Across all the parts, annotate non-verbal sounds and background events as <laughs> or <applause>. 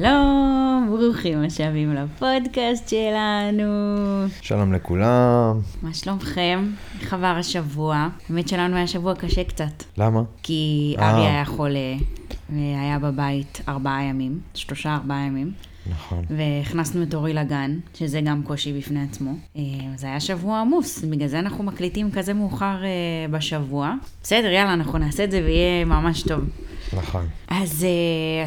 שלום, ברוכים השבים לפודקאסט שלנו. שלום לכולם. מה שלומכם? איך עבר השבוע? האמת שלנו היה שבוע קשה קצת. למה? כי אה. ארי היה חולה, והיה בבית ארבעה ימים, שלושה ארבעה ימים, נכון. והכנסנו את אורי לגן, שזה גם קושי בפני עצמו. אה, זה היה שבוע עמוס, בגלל זה אנחנו מקליטים כזה מאוחר אה, בשבוע. בסדר, יאללה, אנחנו נעשה את זה ויהיה ממש טוב. נכון. אז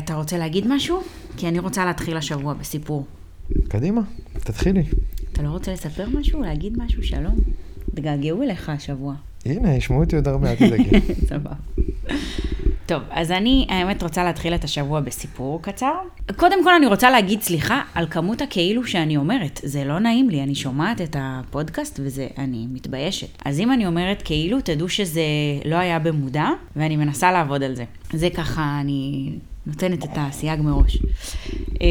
אתה רוצה להגיד משהו? כי אני רוצה להתחיל השבוע בסיפור. קדימה, תתחילי. אתה לא רוצה לספר משהו? להגיד משהו? שלום. תגעגעו אליך השבוע. הנה, ישמעו אותי עוד הרבה, אל <laughs> תדאגי. סבבה. טוב, אז אני האמת רוצה להתחיל את השבוע בסיפור קצר. קודם כל אני רוצה להגיד סליחה על כמות הכאילו שאני אומרת. זה לא נעים לי, אני שומעת את הפודקאסט וזה, אני מתביישת. אז אם אני אומרת כאילו, תדעו שזה לא היה במודע, ואני מנסה לעבוד על זה. זה ככה, אני נותנת את הסייג מראש. אה,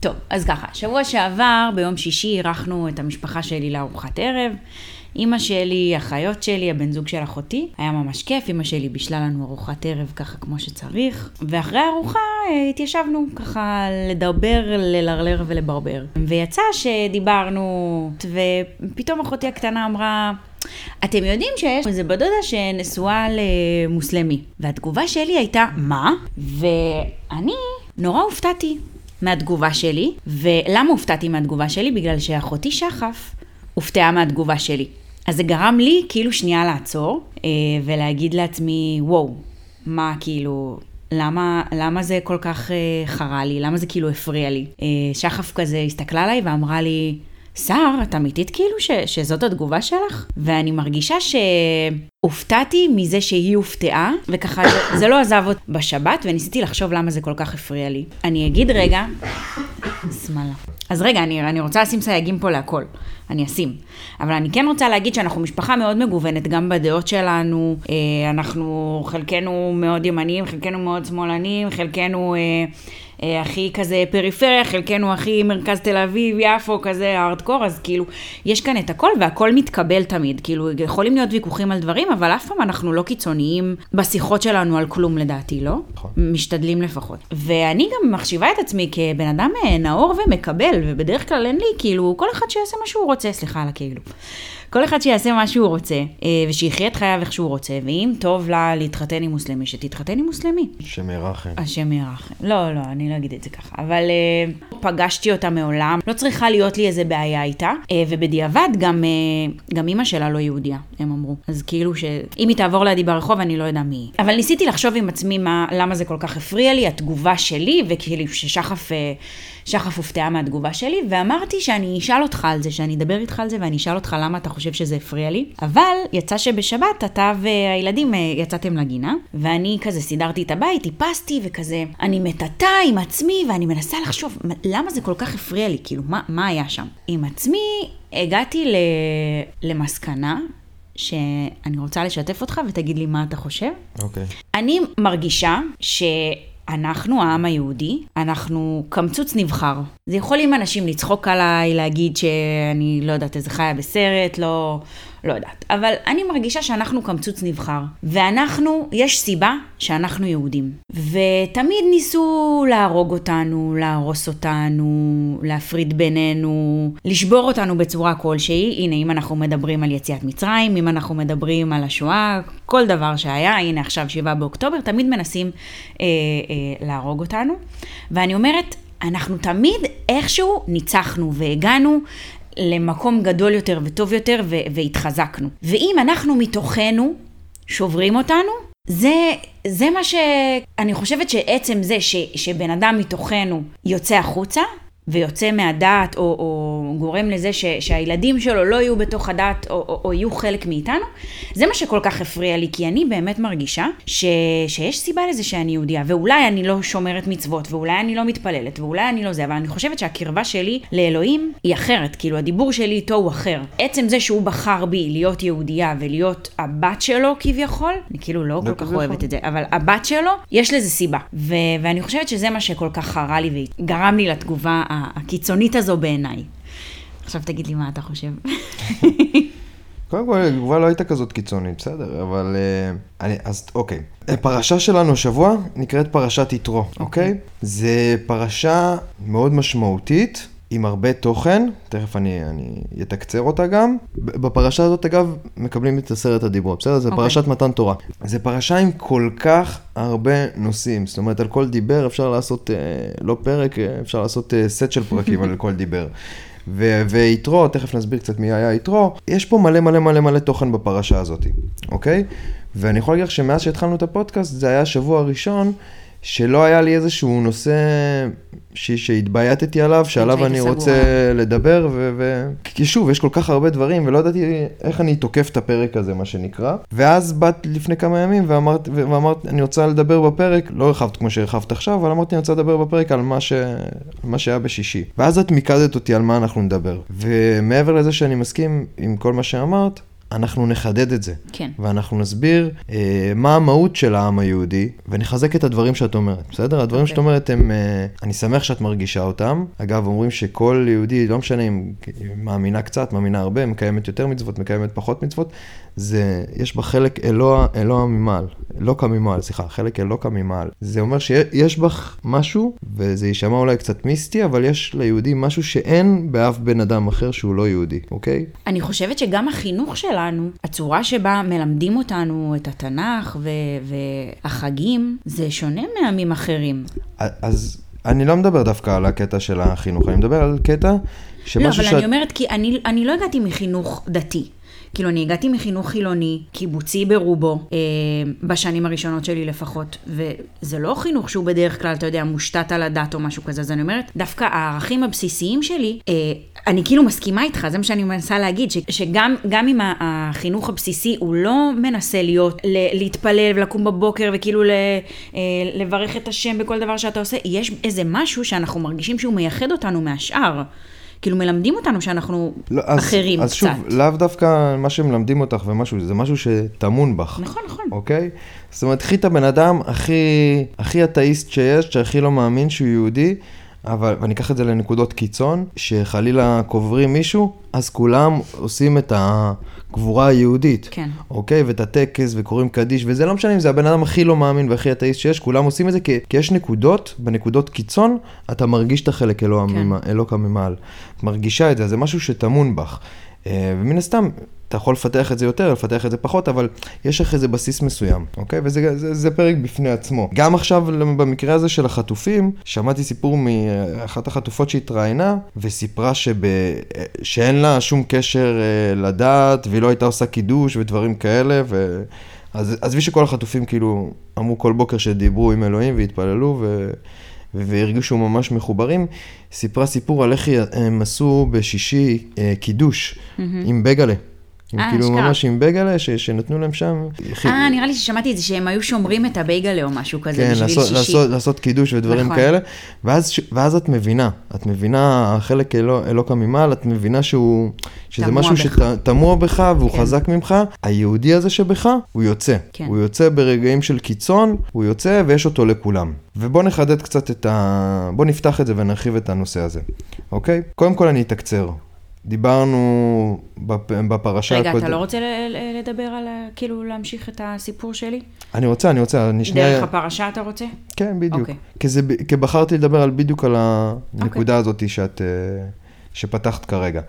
טוב, אז ככה, שבוע שעבר, ביום שישי, אירחנו את המשפחה שלי לארוחת ערב. אימא שלי, אחיות שלי, הבן זוג של אחותי, היה ממש כיף, אימא שלי בישלה לנו ארוחת ערב ככה כמו שצריך, ואחרי הארוחה אה, התיישבנו ככה לדבר, ללרלר ולברבר. ויצא שדיברנו, ופתאום אחותי הקטנה אמרה, אתם יודעים שיש איזה בת דודה שנשואה למוסלמי. והתגובה שלי הייתה, מה? ואני נורא הופתעתי מהתגובה שלי. ולמה הופתעתי מהתגובה שלי? בגלל שאחותי שחף הופתעה מהתגובה שלי. אז זה גרם לי כאילו שנייה לעצור אה, ולהגיד לעצמי, וואו, מה כאילו, למה, למה זה כל כך אה, חרה לי? למה זה כאילו הפריע לי? אה, שחף כזה הסתכלה עליי ואמרה לי, שר, את אמיתית כאילו ש, שזאת התגובה שלך? ואני מרגישה שהופתעתי מזה שהיא הופתעה, וככה זה, זה לא עזב אותי בשבת, וניסיתי לחשוב למה זה כל כך הפריע לי. אני אגיד רגע, שמאלה. אז רגע, אני, אני רוצה לשים סייגים פה להכל. אני אשים. אבל אני כן רוצה להגיד שאנחנו משפחה מאוד מגוונת, גם בדעות שלנו. אה, אנחנו, חלקנו מאוד ימניים, חלקנו מאוד שמאלנים, חלקנו אה, הכי כזה פריפריה, חלקנו הכי מרכז תל אביב, יפו, כזה הארדקור, אז כאילו, יש כאן את הכל והכל מתקבל תמיד. כאילו, יכולים להיות ויכוחים על דברים, אבל אף פעם אנחנו לא קיצוניים בשיחות שלנו על כלום לדעתי, לא? נכון. משתדלים לפחות. ואני גם מחשיבה את עצמי כבן אדם אה, נאור ומקבל, ובדרך כלל אין לי, כאילו, כל אחד שיעשה מה שהוא רוצה, סליחה על הכאילו. כל אחד שיעשה מה שהוא רוצה, אה, ושיחיה את חייו איך שהוא רוצה, ואם טוב לה להתחתן עם מוסלמי, שתתחתן עם מוסלמי. שם ירחם. השם ירחם. לא, לא, אני לא אגיד את זה ככה. אבל uh, פגשתי אותה מעולם, לא צריכה להיות לי איזה בעיה איתה. Uh, ובדיעבד, גם, גם אימא שלה לא יהודייה, הם אמרו. אז כאילו שאם היא תעבור לידי ברחוב, אני לא יודע מי היא. אבל ניסיתי לחשוב עם עצמי מה, למה זה כל כך הפריע לי, התגובה שלי, וכאילו ששחף... שחף הופתעה מהתגובה שלי, ואמרתי שאני אשאל אותך על זה, שאני אדבר איתך על זה, ואני אשאל אותך למה אתה חושב שזה הפריע לי. אבל יצא שבשבת אתה והילדים אה, יצאתם לגינה, ואני כזה סידרתי את הבית, טיפסתי, וכזה, אני מטאטא עם עצמי, ואני מנסה לחשוב, למה זה כל כך הפריע לי? כאילו, מה, מה היה שם? עם עצמי הגעתי ל... למסקנה שאני רוצה לשתף אותך ותגיד לי מה אתה חושב. אוקיי. אני מרגישה ש... אנחנו, העם היהודי, אנחנו קמצוץ נבחר. זה יכול עם אנשים לצחוק עליי, להגיד שאני לא יודעת איזה חיה בסרט, לא, לא יודעת. אבל אני מרגישה שאנחנו קמצוץ נבחר. ואנחנו, יש סיבה שאנחנו יהודים. ותמיד ניסו להרוג אותנו, להרוס אותנו, להפריד בינינו, לשבור אותנו בצורה כלשהי. הנה, אם אנחנו מדברים על יציאת מצרים, אם אנחנו מדברים על השואה, כל דבר שהיה, הנה עכשיו 7 באוקטובר, תמיד מנסים אה, אה, להרוג אותנו. ואני אומרת, אנחנו תמיד איכשהו ניצחנו והגענו למקום גדול יותר וטוב יותר ו- והתחזקנו. ואם אנחנו מתוכנו שוברים אותנו, זה, זה מה שאני חושבת שעצם זה ש, שבן אדם מתוכנו יוצא החוצה, ויוצא מהדת, או, או גורם לזה ש, שהילדים שלו לא יהיו בתוך הדת, או, או, או יהיו חלק מאיתנו, זה מה שכל כך הפריע לי, כי אני באמת מרגישה ש, שיש סיבה לזה שאני יהודייה, ואולי אני לא שומרת מצוות, ואולי אני לא מתפללת, ואולי אני לא זה, אבל אני חושבת שהקרבה שלי לאלוהים היא אחרת, כאילו הדיבור שלי איתו הוא אחר. עצם זה שהוא בחר בי להיות יהודייה ולהיות הבת שלו כביכול, אני כאילו לא כל כך כביכול. אוהבת את זה, אבל הבת שלו, יש לזה סיבה. ו- ואני חושבת שזה מה שכל כך חרה לי וגרם לי לתגובה הקיצונית הזו בעיניי. עכשיו תגיד לי מה אתה חושב. <laughs> קודם כל, התגובה לא הייתה כזאת קיצונית, בסדר, אבל... אה, אני, אז אוקיי. הפרשה שלנו השבוע נקראת פרשת יתרו, אוקיי? זה פרשה מאוד משמעותית. עם הרבה תוכן, תכף אני, אני אתקצר אותה גם. בפרשה הזאת, אגב, מקבלים את עשרת הדיברות, בסדר? זה okay. אוקיי. פרשת מתן תורה. זה פרשה עם כל כך הרבה נושאים, זאת אומרת, על כל דיבר אפשר לעשות, אה, לא פרק, אה, אפשר לעשות אה, סט של פרקים על כל דיבר. ו- ויתרו, תכף נסביר קצת מי היה יתרו, יש פה מלא מלא מלא מלא תוכן בפרשה הזאת, אוקיי? ואני יכול להגיד לך שמאז שהתחלנו את הפודקאסט, זה היה השבוע הראשון שלא היה לי איזשהו נושא ש- שהתבייתתי עליו, שעליו שהיית אני סגור רוצה לדבר, ו... ו- כי שוב, יש כל כך הרבה דברים, ולא ידעתי איך אני תוקף את הפרק הזה, מה שנקרא. ואז באת לפני כמה ימים ואמרת, ואמרת, אני רוצה לדבר בפרק, לא הרחבת כמו שהרחבת עכשיו, אבל אמרתי, אני רוצה לדבר בפרק על מה, ש... על מה שהיה בשישי. ואז את מיקדת אותי על מה אנחנו נדבר. ומעבר לזה שאני מסכים עם כל מה שאמרת, אנחנו נחדד את זה. כן. ואנחנו נסביר אה, מה המהות של העם היהודי, ונחזק את הדברים שאת אומרת, בסדר? הדברים אוקיי. שאת אומרת הם, אה, אני שמח שאת מרגישה אותם. אגב, אומרים שכל יהודי, לא משנה אם מאמינה קצת, מאמינה הרבה, מקיימת יותר מצוות, מקיימת פחות מצוות, זה, יש בה חלק אלוה, אלוה ממעל, אלוקה ממעל, סליחה, חלק אלוקה ממעל. זה אומר שיש בך משהו, וזה יישמע אולי קצת מיסטי, אבל יש ליהודי משהו שאין באף בן אדם אחר שהוא לא יהודי, אוקיי? אני חושבת שגם החינוך שלנו, הצורה שבה מלמדים אותנו את התנ"ך ו- והחגים, זה שונה מעמים אחרים. אז אני לא מדבר דווקא על הקטע של החינוך, אני מדבר על קטע לא, שמשהו אבל שאת... אני אומרת, כי אני, אני לא הגעתי מחינוך דתי. כאילו, אני הגעתי מחינוך חילוני, קיבוצי ברובו, אה, בשנים הראשונות שלי לפחות, וזה לא חינוך שהוא בדרך כלל, אתה יודע, מושתת על הדת או משהו כזה, אז אני אומרת, דווקא הערכים הבסיסיים שלי, אה, אני כאילו מסכימה איתך, זה מה שאני מנסה להגיד, ש, שגם גם אם החינוך הבסיסי הוא לא מנסה להיות, ל, להתפלל ולקום בבוקר וכאילו ל, אה, לברך את השם בכל דבר שאתה עושה, יש איזה משהו שאנחנו מרגישים שהוא מייחד אותנו מהשאר. כאילו מלמדים אותנו שאנחנו לא, אז, אחרים אז קצת. שוב, לאו דווקא מה שמלמדים אותך ומשהו, זה משהו שטמון בך. נכון, נכון. אוקיי? זאת אומרת, קחי את הבן אדם הכי, הכי אתאיסט שיש, שהכי לא מאמין שהוא יהודי, אבל, ואני אקח את זה לנקודות קיצון, שחלילה קוברים מישהו, אז כולם עושים את הקבורה היהודית. כן. אוקיי? ואת הטקס וקוראים קדיש, וזה לא משנה אם זה הבן אדם הכי לא מאמין והכי אתאיסט שיש, כולם עושים את זה כי, כי יש נקודות, בנקודות קיצון, אתה מרגיש את החלק אלוה כן. ממ- אלוקה ממעל. את מרגישה את זה, זה משהו שטמון בך. אה, ומן הסתם, אתה יכול לפתח את זה יותר, לפתח את זה פחות, אבל יש לך איזה בסיס מסוים, אוקיי? וזה זה, זה פרק בפני עצמו. גם עכשיו, במקרה הזה של החטופים, שמעתי סיפור מאחת החטופות שהתראיינה, וסיפרה שב, שאין לה שום קשר אה, לדת, והיא לא הייתה עושה קידוש ודברים כאלה, ו... אז עזבי שכל החטופים כאילו אמרו כל בוקר שדיברו עם אלוהים והתפללו ו... והרגישו ממש מחוברים. סיפרה סיפור על איך הם עשו בשישי אה, קידוש עם בגלה. עם אה, כאילו אשכרה. ממש עם בגלה ש- שנתנו להם שם. אה, נראה לי ששמעתי את זה, שהם היו שומרים את הבייגלה או משהו כזה כן, בשביל לעשות, שישי. לעשות, לעשות קידוש ודברים נכון. כאלה, ואז, ואז את מבינה, את מבינה, החלק אלו, אלוקה ממעל, את מבינה שהוא, שזה משהו. שתמוה בך והוא כן. חזק ממך, היהודי הזה שבך, הוא יוצא. כן. הוא יוצא ברגעים של קיצון, הוא יוצא ויש אותו לכולם. ובוא נחדד קצת את ה... בוא נפתח את זה ונרחיב את הנושא הזה, אוקיי? קודם כל אני אתקצר. דיברנו בפ... בפרשה רגע, אתה הקודמת- לא רוצה לדבר על, כאילו, להמשיך את הסיפור שלי? אני רוצה, אני רוצה, אני שנייה... דרך הפרשה אתה רוצה? כן, בדיוק. אוקיי. כי, זה, כי בחרתי לדבר על בדיוק על הנקודה הזאת שאת, אה, שפתחת כרגע.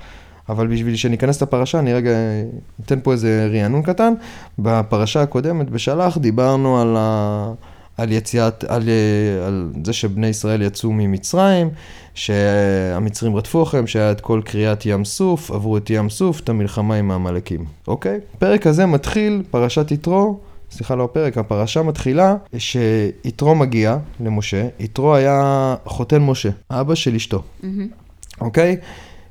אבל בשביל שניכנס לפרשה, אני רגע אתן פה איזה רענון קטן. בפרשה הקודמת, בשלח, דיברנו על, ה, על יציאת, על, אה, על זה שבני ישראל יצאו ממצרים, שהמצרים רדפו אחריהם, שהיה את כל קריאת ים סוף, עברו את ים סוף, את המלחמה עם העמלקים, אוקיי? הפרק הזה מתחיל, פרשת יתרו, סליחה, לא הפרק, הפרשה מתחילה שיתרו מגיע למשה, יתרו היה חותן משה, אבא של אשתו, אוקיי?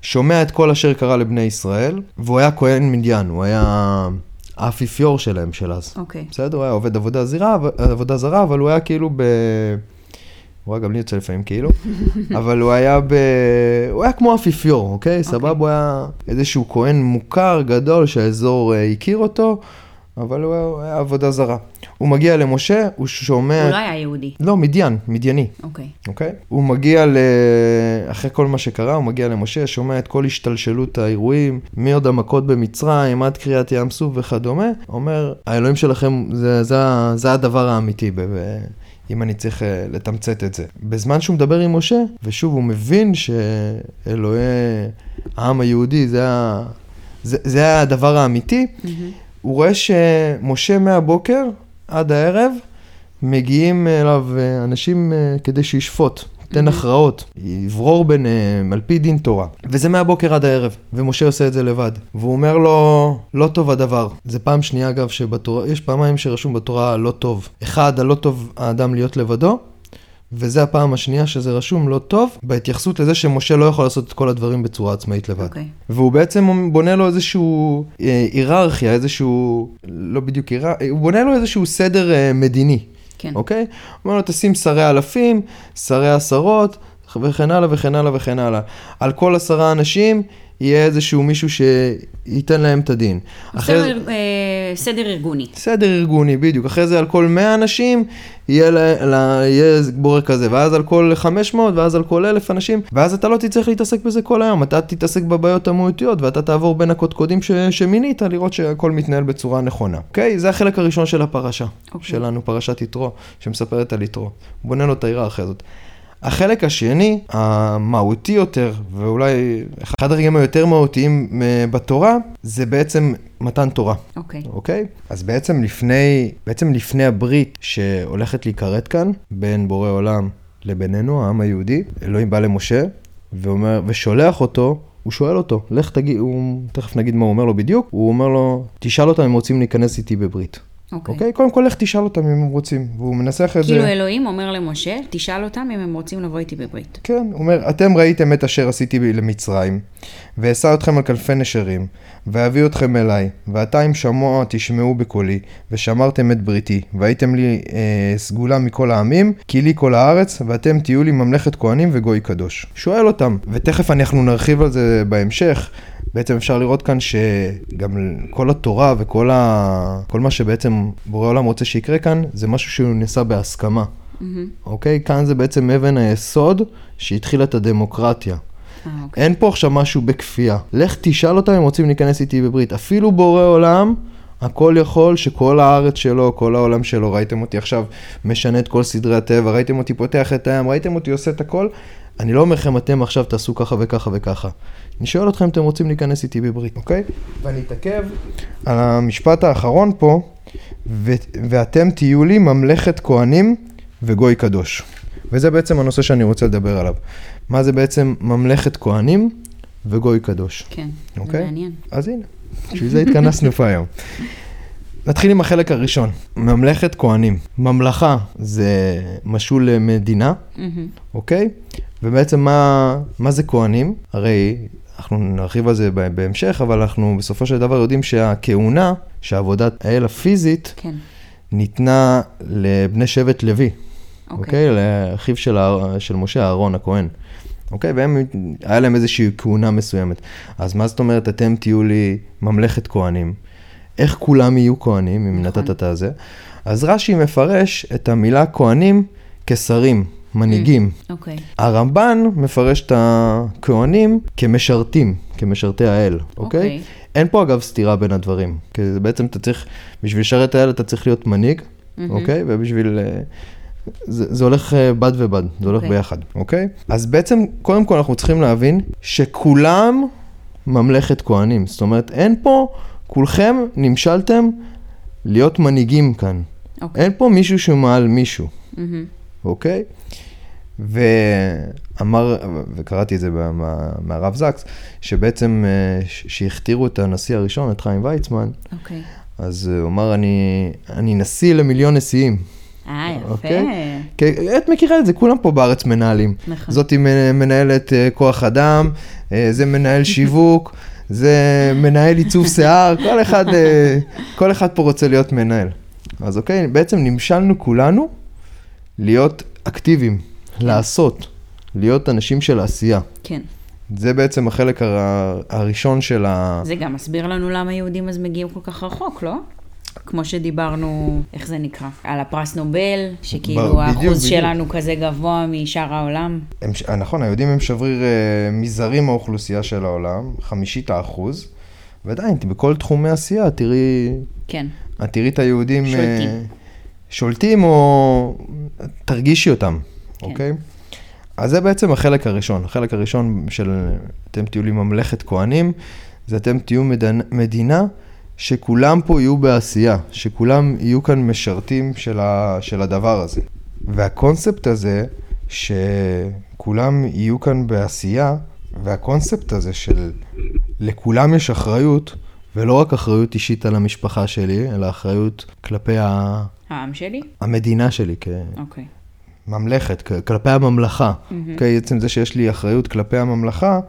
שומע את כל אשר קרה לבני ישראל, והוא היה כהן מדיין, הוא היה האפיפיור שלהם של אז. אוקיי. בסדר, הוא היה עובד עבודה זרה, עבודה זרה, אבל הוא היה כאילו ב... הוא היה גם לי יוצא לפעמים כאילו, <laughs> אבל הוא היה ב... הוא היה כמו אפיפיור, אוקיי? סבבה, הוא היה איזשהו כהן מוכר, גדול, שהאזור אה, הכיר אותו, אבל הוא היה עבודה זרה. הוא מגיע למשה, הוא שומע... הוא לא היה יהודי. לא, מדיין, מדייני. אוקיי. אוקיי? הוא מגיע ל... אחרי כל מה שקרה, הוא מגיע למשה, שומע את כל השתלשלות האירועים, מעוד המכות במצרים, עד קריעת ים סוף וכדומה, אומר, האלוהים שלכם, זה, זה, זה הדבר האמיתי, ב... אם אני צריך אה, לתמצת את זה. בזמן שהוא מדבר עם משה, ושוב, הוא מבין שאלוהי העם היהודי, זה, ה... זה, זה הדבר האמיתי, מהמם. הוא רואה שמשה מהבוקר עד הערב מגיעים אליו אה, אנשים אה, כדי שישפוט, ייתן הכרעות, יברור ביניהם על פי דין תורה. וזה מהבוקר עד הערב, ומשה עושה את זה לבד. והוא אומר לו, לא טוב הדבר. זה פעם שנייה אגב שבתורה, יש פעמיים שרשום בתורה לא טוב. אחד, הלא טוב האדם להיות לבדו. וזה הפעם השנייה שזה רשום לא טוב, בהתייחסות לזה שמשה לא יכול לעשות את כל הדברים בצורה עצמאית לבד. אוקיי. והוא בעצם בונה לו איזשהו אה, היררכיה, איזשהו, לא בדיוק היררכיה, הוא בונה לו איזשהו סדר אה, מדיני, כן. אוקיי? הוא אומר לו, תשים שרי אלפים, שרי עשרות, וכן הלאה וכן הלאה וכן הלאה. על כל עשרה אנשים יהיה איזשהו מישהו שייתן להם את הדין. אחרי סדר, אה, סדר ארגוני. סדר ארגוני, בדיוק. אחרי זה על כל 100 אנשים יהיה, ל, ל, יהיה בורר כזה, ואז על כל 500, ואז על כל 1,000 אנשים, ואז אתה לא תצטרך להתעסק בזה כל היום, אתה תתעסק בבעיות המהותיות, ואתה תעבור בין הקודקודים ש, שמינית, לראות שהכל מתנהל בצורה נכונה. אוקיי? זה החלק הראשון של הפרשה, אוקיי. שלנו, פרשת יתרו, שמספרת על יתרו. בונה לו את ההיררכיה הזאת. החלק השני, המהותי יותר, ואולי אחד הרגעים היותר מהותיים אה, בתורה, זה בעצם מתן תורה. אוקיי. אוקיי? אז בעצם לפני, בעצם לפני הברית שהולכת להיכרת כאן, בין בורא עולם לבינינו, העם היהודי, אלוהים בא למשה, ואומר, ושולח אותו, הוא שואל אותו, לך תגיד, הוא, תכף נגיד מה הוא אומר לו בדיוק, הוא אומר לו, תשאל אותם אם רוצים להיכנס איתי בברית. אוקיי. אוקיי? קודם כל לך תשאל אותם אם הם רוצים, והוא מנסח את כאילו זה. אלוהים אומר למשה, תשאל אותם אם הם רוצים לבוא איתי בברית. כן, הוא אומר, אתם ראיתם את אשר עשיתי בי למצרים, ואשא אתכם על כנפי נשרים, ואביא אתכם אליי, ועתה אם שמוע תשמעו בקולי, ושמרתם את בריתי, והייתם לי אה, סגולה מכל העמים, כי לי כל הארץ, ואתם תהיו לי ממלכת כהנים וגוי קדוש. שואל אותם, ותכף אנחנו נרחיב על זה בהמשך. בעצם אפשר לראות כאן שגם כל התורה וכל ה... כל מה שבעצם בורא עולם רוצה שיקרה כאן, זה משהו שהוא נעשה בהסכמה. מהמם. אוקיי? כאן זה בעצם אבן היסוד שהתחילה את הדמוקרטיה. אה, אוקיי. אין פה עכשיו משהו בכפייה. לך תשאל אותם אם רוצים להיכנס איתי בברית. אפילו בורא עולם, הכל יכול שכל הארץ שלו, כל העולם שלו, ראיתם אותי עכשיו משנה את כל סדרי הטבע, ראיתם אותי פותח את הים, ראיתם אותי עושה את הכל. אני לא אומר לכם, אתם עכשיו תעשו ככה וככה וככה. אני שואל אתכם אם אתם רוצים להיכנס איתי בברית, אוקיי? ואני אתעכב על המשפט האחרון פה, ו- ואתם תהיו לי ממלכת כהנים וגוי קדוש. וזה בעצם הנושא שאני רוצה לדבר עליו. מה זה בעצם ממלכת כהנים וגוי קדוש. כן. זה אוקיי. מעניין. אז הנה, בשביל זה התכנסנו פה היום. נתחיל עם החלק הראשון, ממלכת כהנים. ממלכה זה משול למדינה, מהמם. אוקיי? ובעצם מה, מה זה כהנים? הרי אנחנו נרחיב על זה בהמשך, אבל אנחנו בסופו של דבר יודעים שהכהונה, שעבודת האל הפיזית, כן. ניתנה לבני שבט לוי, אוקיי. אוקיי? לאחיו של, של משה, אהרון הכהן. אוקיי? והם, היה להם איזושהי כהונה מסוימת. אז מה זאת אומרת, אתם תהיו לי ממלכת כהנים? איך כולם יהיו כהנים, אם נכון. נתת את הזה? אז רש"י מפרש את המילה כהנים כשרים, מנהיגים. אוקיי. הרמב"ן מפרש את הכהנים כמשרתים, כמשרתי האל, אוקיי? אוקיי. אין פה אגב סתירה בין הדברים. כי בעצם אתה צריך, בשביל לשרת האל אתה צריך להיות מנהיג. אוקיי? ובשביל... אה, זה, זה הולך אה, בד ובד, זה הולך אוקיי. ביחד, אוקיי? אז בעצם, קודם כל אנחנו צריכים להבין שכולם ממלכת כהנים. זאת אומרת, אין פה, כולכם נמשלתם להיות מנהיגים כאן. אוקיי. אין פה מישהו שהוא מעל מישהו. מהמם. אוקיי? ואמר, וקראתי את זה מה- מהרב זקס, שבעצם אה, שהכתירו את הנשיא הראשון, את חיים ויצמן, אוקיי. אז הוא אמר, אני, אני נשיא למיליון נשיאים. אה, יפה. אוקיי. כי את מכירה את זה, כולם פה בארץ מנהלים. נכון. זאתי מנהלת אה, כוח אדם, אה, זה מנהל שיווק, זה מנהל עיצוב שיער, כל אחד, אה, כל אחד פה רוצה להיות מנהל. אז אוקיי, בעצם נמשלנו כולנו להיות אקטיביים, לעשות, להיות אנשים של עשייה. כן. זה בעצם החלק הר- הראשון של ה... זה גם מסביר לנו למה יהודים אז מגיעים כל כך רחוק, לא? כמו שדיברנו, איך זה נקרא? על הפרס נובל, שכאילו האחוז בדיוק. שלנו כזה גבוה משאר העולם. הם, ש- נכון, היהודים הם שבריר אה, מזערי מהאוכלוסייה של העולם, חמישית האחוז, ועדיין, בכל תחומי עשייה, תראי, כן. את תראי את היהודים אה, שולטים. שולטים או תרגישי אותם, כן. אוקיי? אז זה בעצם החלק הראשון. החלק הראשון של אתם תהיו לי ממלכת כהנים, זה אתם תהיו מדנ... מדינה שכולם פה יהיו בעשייה, שכולם יהיו כאן משרתים של, ה... של הדבר הזה. והקונספט הזה, שכולם יהיו כאן בעשייה, והקונספט הזה של לכולם יש אחריות, ולא רק אחריות אישית על המשפחה שלי, אלא אחריות כלפי ה... העם שלי? המדינה שלי, אוקיי. כממלכת, כ- כלפי הממלכה. אוקיי, עצם זה שיש לי אחריות כלפי הממלכה,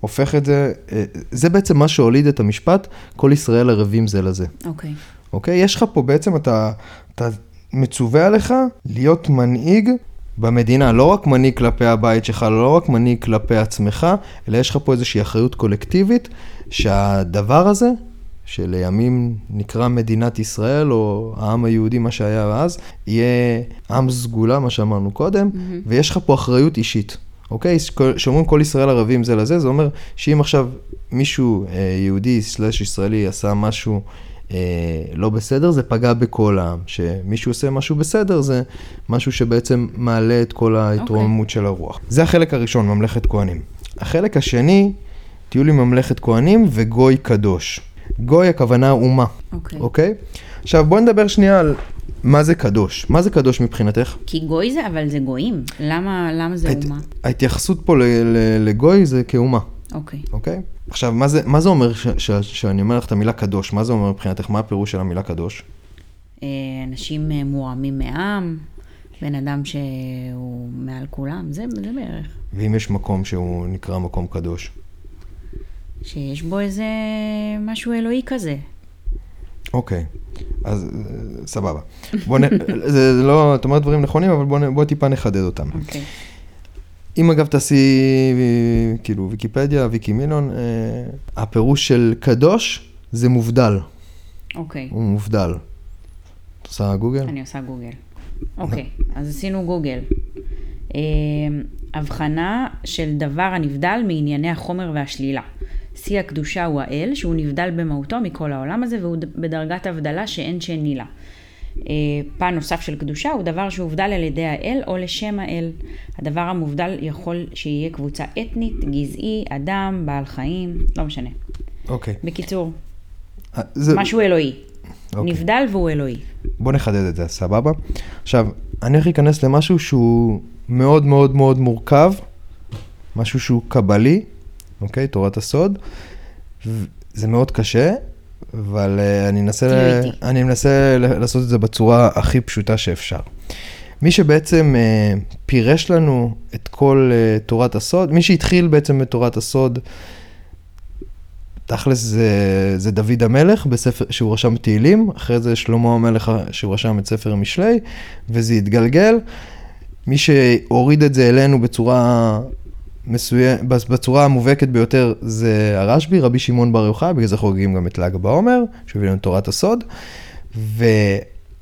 הופך את זה, אה, זה בעצם מה שהוליד את המשפט, כל ישראל ערבים זה לזה. אוקיי. אוקיי? יש לך פה בעצם, אתה, אתה מצווה עליך להיות מנהיג במדינה, לא רק מנהיג כלפי הבית שלך, לא רק מנהיג כלפי עצמך, אלא יש לך פה איזושהי אחריות קולקטיבית, שהדבר הזה, שלימים נקרא מדינת ישראל, או העם היהודי, מה שהיה אז, יהיה עם סגולה, מה שאמרנו קודם, ויש לך פה אחריות אישית. אוקיי? כשאומרים כל ישראל ערבים זה לזה, זה אומר שאם עכשיו מישהו אה, יהודי סלאש ישראלי עשה משהו אה, לא בסדר, זה פגע בכל העם. שמישהו עושה משהו בסדר, זה משהו שבעצם מעלה את כל ההתרוממות okay. של הרוח. זה החלק הראשון, ממלכת כהנים. החלק השני, תהיו לי ממלכת כהנים וגוי קדוש. גוי הכוונה אומה, אוקיי. אוקיי? עכשיו בואי נדבר שנייה על מה זה קדוש. מה זה קדוש מבחינתך? כי גוי זה, אבל זה גויים. למה, למה זה ההת- אומה? ההתייחסות פה ל- ל- לגוי זה כאומה. אוקיי. אוקיי? עכשיו, מה זה, מה זה אומר ש, ש, שאני אומר לך את המילה קדוש? מה זה אומר מבחינתך? מה הפירוש של המילה קדוש? אה, אנשים אה, מורמים מעם, בן אדם שהוא מעל כולם, זה, זה בערך. ואם יש מקום שהוא נקרא מקום קדוש? שיש בו איזה משהו אלוהי כזה. אוקיי, אז אה, סבבה. בוא נ... זה לא, אתה אומר דברים נכונים, אבל בוא, בוא טיפה נחדד אותם. אוקיי. אם אגב תעשי אה, כאילו ויקיפדיה, ויקימילון, אה, הפירוש של קדוש זה מובדל, אוקיי. הוא מובדל. את עושה גוגל? אני עושה גוגל. אוקיי, אז עשינו גוגל. אה, הבחנה של דבר הנבדל מענייני החומר והשלילה. שיא הקדושה הוא האל, שהוא נבדל במהותו מכל העולם הזה, והוא בדרגת הבדלה שאין שני לה. אה, פן נוסף של קדושה הוא דבר שהובדל על ידי האל או לשם האל. הדבר המובדל יכול שיהיה קבוצה אתנית, גזעי, אדם, בעל חיים, לא משנה. אוקיי. בקיצור, אה, זה- משהו אלוהי. אוקיי. נבדל והוא אלוהי. בוא נחדד את זה, סבבה? עכשיו, אני הולך להיכנס למשהו שהוא מאוד מאוד מאוד מורכב, משהו שהוא קבלי, אוקיי? תורת הסוד. זה מאוד קשה, אבל uh, אני אנסה, איתי. אני מנסה ל- לעשות את זה בצורה הכי פשוטה שאפשר. מי שבעצם uh, פירש לנו את כל uh, תורת הסוד, מי שהתחיל בעצם את תורת הסוד, תכלס זה, זה דוד המלך בספר שהוא רשם תהילים, אחרי זה שלמה המלך שהוא רשם את ספר משלי, וזה התגלגל. מי שהוריד את זה אלינו בצורה מסוימת, בצורה המובהקת ביותר זה הרשב"י, רבי שמעון בר יוחאי, בגלל זה חוגגים גם את ל"ג בעומר, שהביא לנו תורת הסוד.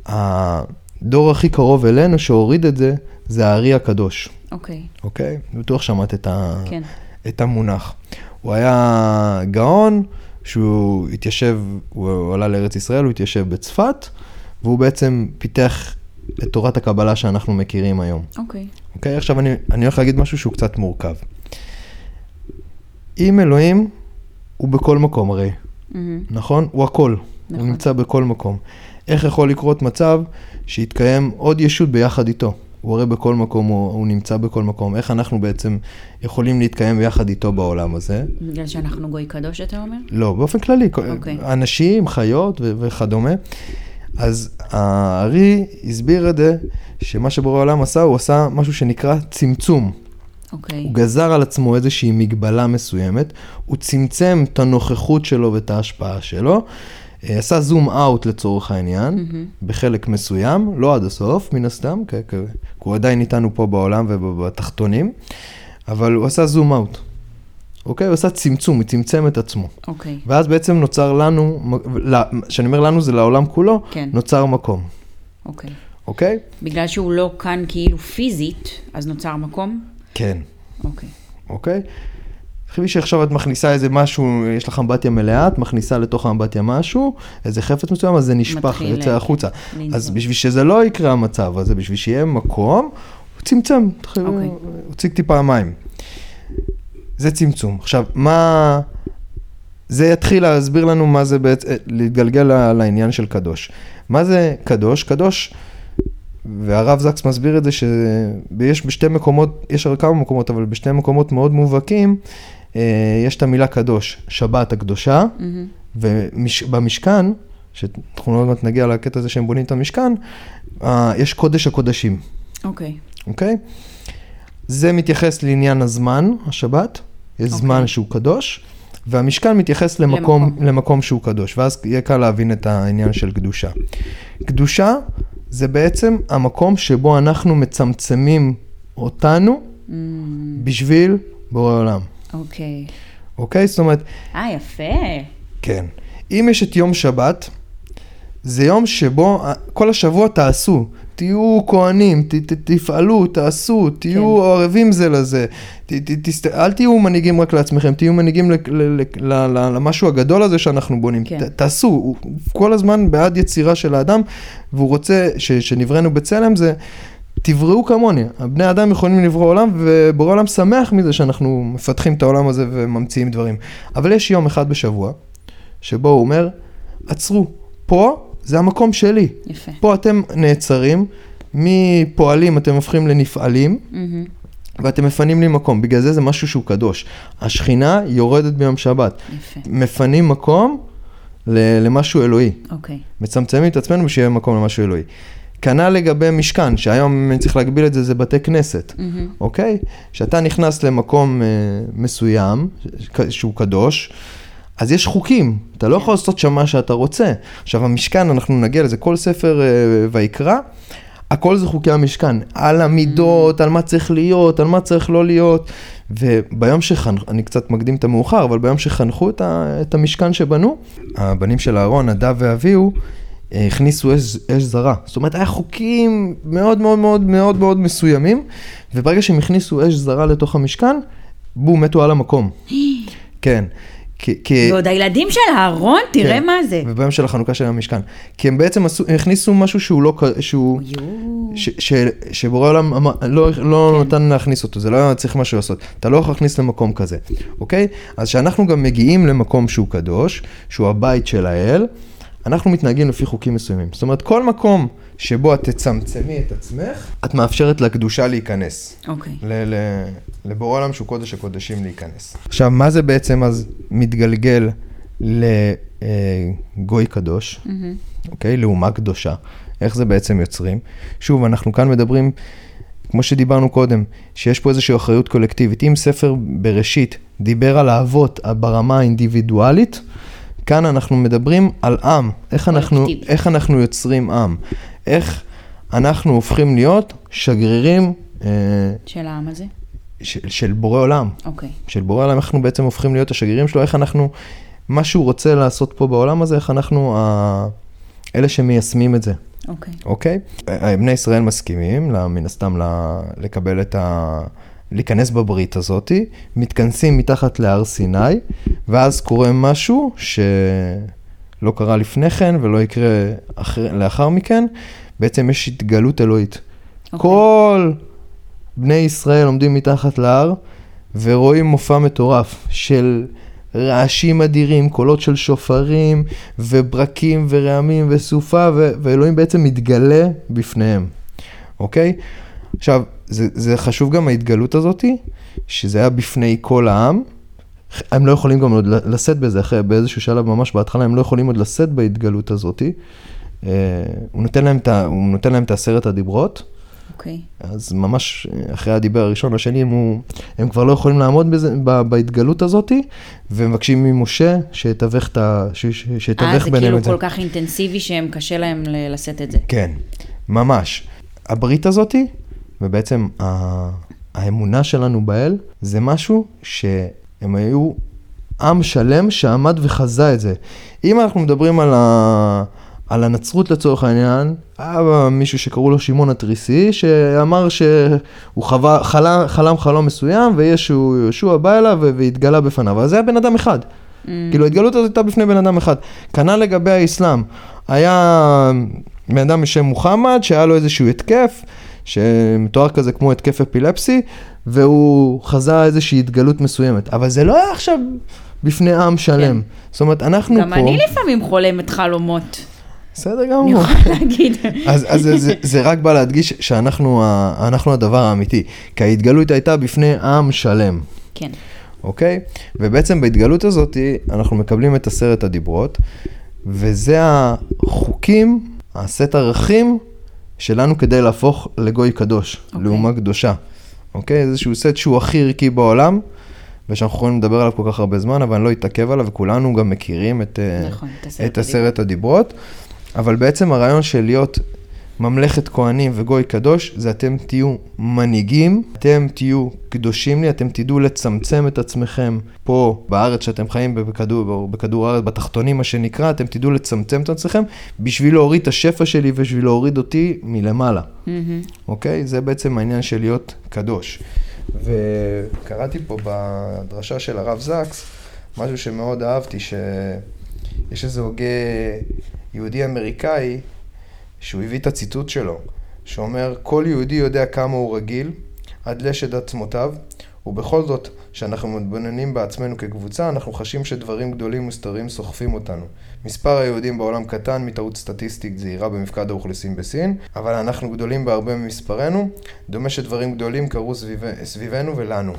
והדור הכי קרוב אלינו שהוריד את זה, זה הארי הקדוש, אוקיי, אוקיי? בטוח שמעת את, ה... כן. את המונח. הוא היה גאון, שהוא התיישב, הוא עלה לארץ ישראל, הוא התיישב בצפת, והוא בעצם פיתח את תורת הקבלה שאנחנו מכירים היום. אוקיי. אוקיי? עכשיו אני, אני הולך להגיד משהו שהוא קצת מורכב. אם אלוהים הוא בכל מקום הרי, מהמם. נכון? הוא הכל. נכון. הוא נמצא בכל מקום. איך יכול לקרות מצב שיתקיים עוד ישות ביחד איתו? הוא הרי בכל מקום, הוא, הוא נמצא בכל מקום. איך אנחנו בעצם יכולים להתקיים ביחד איתו בעולם הזה? בגלל שאנחנו גוי קדוש, אתה אומר? לא, באופן כללי, אוקיי. אנשים, חיות ו- וכדומה. אז הארי הסביר את זה, שמה שבורא העולם עשה, הוא עשה משהו שנקרא צמצום. אוקיי. הוא גזר על עצמו איזושהי מגבלה מסוימת, הוא צמצם את הנוכחות שלו ואת ההשפעה שלו, אה, עשה זום אאוט לצורך העניין, בחלק מסוים, לא עד הסוף, מן הסתם, כי הוא עדיין איתנו פה בעולם ובתחתונים, אבל הוא עשה זום אאוט, אוקיי? הוא עשה צמצום, הוא צמצם את עצמו. אוקיי. ואז בעצם נוצר לנו, כשאני אומר לנו זה לעולם כולו, כן. נוצר מקום, אוקיי. אוקיי? בגלל שהוא לא כאן כאילו פיזית, אז נוצר מקום? כן, אוקיי. אוקיי? תחשבי שעכשיו את מכניסה איזה משהו, יש לך אמבטיה מלאה, את מכניסה לתוך האמבטיה משהו, איזה חפץ מסוים, אז זה נשפך, יוצא כן, החוצה. לנזול. אז בשביל שזה לא יקרה המצב הזה, בשביל שיהיה מקום, הוא צמצם, תחשבי, אוקיי. הוא הוציא טיפה מים. זה צמצום. עכשיו, מה... זה יתחיל להסביר לנו מה זה בעצם, להתגלגל ל- לעניין של קדוש. מה זה קדוש? קדוש, והרב זקס מסביר את זה שיש בשתי מקומות, יש הרי כמה מקומות, אבל בשתי מקומות מאוד מובהקים, אה, יש את המילה קדוש, שבת הקדושה, מהמם. ובמשכן, שאנחנו עוד מעט נגיע לקטע הזה שהם בונים את המשכן, אה, יש קודש הקודשים, אוקיי. אוקיי? זה מתייחס לעניין הזמן, השבת, יש אוקיי. זמן שהוא קדוש, והמשכן מתייחס למקום, למקום. למקום שהוא קדוש, ואז יהיה קל להבין את העניין של קדושה. קדושה זה בעצם המקום שבו אנחנו מצמצמים אותנו Mm, בשביל בורא עולם, אוקיי. אוקיי? זאת אומרת, אה, יפה. כן. אם יש את יום שבת, זה יום שבו כל השבוע תעשו, תהיו כהנים, ת, ת, תפעלו, תעשו, תהיו כן. ערבים זה לזה, ת, ת, תסת... אל תהיו מנהיגים רק לעצמכם, תהיו מנהיגים ל, ל, ל, ל, ל, למשהו הגדול הזה שאנחנו בונים, כן. ת, תעשו, הוא כל הזמן בעד יצירה של האדם, והוא רוצה ש, שנבראנו בצלם זה... תבראו כמוני, הבני אדם יכולים לברוא עולם ובורא עולם שמח מזה שאנחנו מפתחים את העולם הזה וממציאים דברים. אבל יש יום אחד בשבוע שבו הוא אומר, עצרו, פה זה המקום שלי, יפה. פה אתם נעצרים, מפועלים אתם הופכים לנפעלים מהמם. ואתם מפנים לי מקום, בגלל זה זה משהו שהוא קדוש. השכינה יורדת ביום שבת, יפה. מפנים מקום למשהו אלוהי. אוקיי. מצמצמים את עצמנו שיהיה מקום למשהו אלוהי. כנ"ל לגבי משכן, שהיום אני צריך להגביל את זה, זה בתי כנסת, מהמם. אוקיי? כשאתה נכנס למקום אה, מסוים, שהוא קדוש, אז יש חוקים, אתה לא יכול לעשות שם מה שאתה רוצה. עכשיו המשכן, אנחנו נגיע לזה, כל ספר אה, ויקרא, הכל זה חוקי המשכן, על המידות, על מה צריך להיות, על מה צריך לא להיות. וביום שחנכו, אני קצת מקדים את המאוחר, אבל ביום שחנכו את, ה, את המשכן שבנו, הבנים של אהרון, נדב ואביהו, אה, הכניסו אש, אש זרה. זאת אומרת, היה חוקים מאוד מאוד מאוד מאוד מאוד מסוימים, וברגע שהם הכניסו אש זרה לתוך המשכן, בום, מתו על המקום. <gasps> כן. כי, כי, ועוד הילדים של אהרון, תראה כן. מה זה. וביום של החנוכה של המשכן. כי הם בעצם עשו, הכניסו משהו שהוא לא, שהוא, יואו. ש, ש, שבורא עולם לא, לא כן. נתן להכניס אותו, זה לא היה צריך משהו לעשות. אתה לא יכול להכניס למקום כזה, אוקיי? אז כשאנחנו גם מגיעים למקום שהוא קדוש, שהוא הבית של האל, אנחנו מתנהגים לפי חוקים מסוימים. זאת אומרת, כל מקום שבו את תצמצמי את עצמך, את מאפשרת לקדושה להיכנס. אוקיי. ל- ל- לבורא עולם שהוא קודש הקודשים להיכנס. עכשיו, מה זה בעצם אז מתגלגל לגוי קדוש, מהמם. אוקיי? לאומה קדושה. איך זה בעצם יוצרים? שוב, אנחנו כאן מדברים, כמו שדיברנו קודם, שיש פה איזושהי אחריות קולקטיבית. אם ספר בראשית דיבר על האבות ברמה האינדיבידואלית, כאן אנחנו מדברים על עם, איך אנחנו. איך אנחנו יוצרים עם, איך אנחנו הופכים להיות שגרירים אה, של העם הזה? של, של בורא עולם, אוקיי. של בורא עולם, איך אנחנו בעצם הופכים להיות השגרירים שלו, איך אנחנו, מה שהוא רוצה לעשות פה בעולם הזה, איך אנחנו ה, אלה שמיישמים את זה, אוקיי. אוקיי? אה, בני ישראל מסכימים, מן הסתם, לקבל את ה... להיכנס בברית הזאתי, מתכנסים מתחת להר סיני, ואז קורה משהו שלא קרה לפני כן ולא יקרה אחר, לאחר מכן, בעצם יש התגלות אלוהית. אוקיי. כל בני ישראל עומדים מתחת להר ורואים מופע מטורף של רעשים אדירים, קולות של שופרים וברקים ורעמים וסופה, ו- ואלוהים בעצם מתגלה בפניהם, אוקיי? עכשיו, זה, זה חשוב גם ההתגלות הזאתי, שזה היה בפני כל העם. הם לא יכולים גם עוד לשאת בזה, אחרי, באיזשהו שלב ממש בהתחלה, הם לא יכולים עוד לשאת בהתגלות הזאתי. אה, הוא נותן להם את הוא נותן להם את עשרת הדיברות. אוקיי. אז ממש אה, אחרי הדיבר הראשון לשני, הם, הוא, הם כבר לא יכולים לעמוד בזה, ב, בהתגלות הזאת, ומבקשים ממשה שיתווך, את ה, אה, שיתווך זה ביניהם כאילו את זה. כל כך אינטנסיבי שהם קשה להם לשאת את זה. כן, ממש. הברית הזאתי, ובעצם ה, האמונה שלנו באל, זה משהו הם היו עם שלם שעמד וחזה את זה. אם אנחנו מדברים על, ה... על הנצרות לצורך העניין, היה מישהו שקראו לו שמעון התריסי, שאמר שהוא חווה, חלם, חלם חלום מסוים, וישו יהושע בא אליו והתגלה בפניו. אבל זה היה בן אדם אחד. Mm. כאילו ההתגלות הזאת הייתה בפני בן אדם אחד. כנ"ל לגבי האסלאם. היה בן אדם בשם מוחמד, שהיה לו איזשהו התקף, שמתואר כזה כמו התקף אפילפסי, והוא חזה איזושהי התגלות מסוימת. אבל זה לא היה עכשיו בפני עם שלם. כן. זאת אומרת, אנחנו גם פה... גם אני לפעמים חולמת חלומות. בסדר גמור. אני יכולה <laughs> להגיד. אז, אז זה, זה, זה רק בא להדגיש שאנחנו אנחנו הדבר האמיתי, כי ההתגלות הייתה בפני עם שלם. כן. אוקיי? ובעצם בהתגלות הזאת אנחנו מקבלים את עשרת הדיברות, וזה החוקים, הסט ערכים שלנו כדי להפוך לגוי קדוש, אוקיי. לאומה קדושה. אוקיי? איזשהו סט שהוא הכי ערכי בעולם. ושאנחנו יכולים לדבר עליו כל כך הרבה זמן, אבל אני לא אתעכב עליו, וכולנו גם מכירים את, נכון, את עשרת הדיברות. אבל בעצם הרעיון של להיות ממלכת כהנים וגוי קדוש, זה אתם תהיו מנהיגים, אתם תהיו קדושים לי, אתם תדעו לצמצם את עצמכם פה בארץ שאתם חיים בכדור, בכדור הארץ, בתחתונים מה שנקרא, אתם תדעו לצמצם את עצמכם בשביל להוריד את השפע שלי ובשביל להוריד אותי מלמעלה. Mm-hmm. אוקיי? זה בעצם העניין של להיות קדוש. וקראתי פה בדרשה של הרב זקס, משהו שמאוד אהבתי, שיש איזה הוגה יהודי אמריקאי, שהוא הביא את הציטוט שלו, שאומר, כל יהודי יודע כמה הוא רגיל, עד לשד עצמותיו, ובכל זאת, כשאנחנו מתבוננים בעצמנו כקבוצה, אנחנו חשים שדברים גדולים ומסתרים סוחפים אותנו. מספר היהודים בעולם קטן מטעות סטטיסטית זהירה במפקד האוכלוסין בסין, אבל אנחנו גדולים בהרבה ממספרנו, דומה שדברים גדולים קרו סביב, סביבנו ולנו.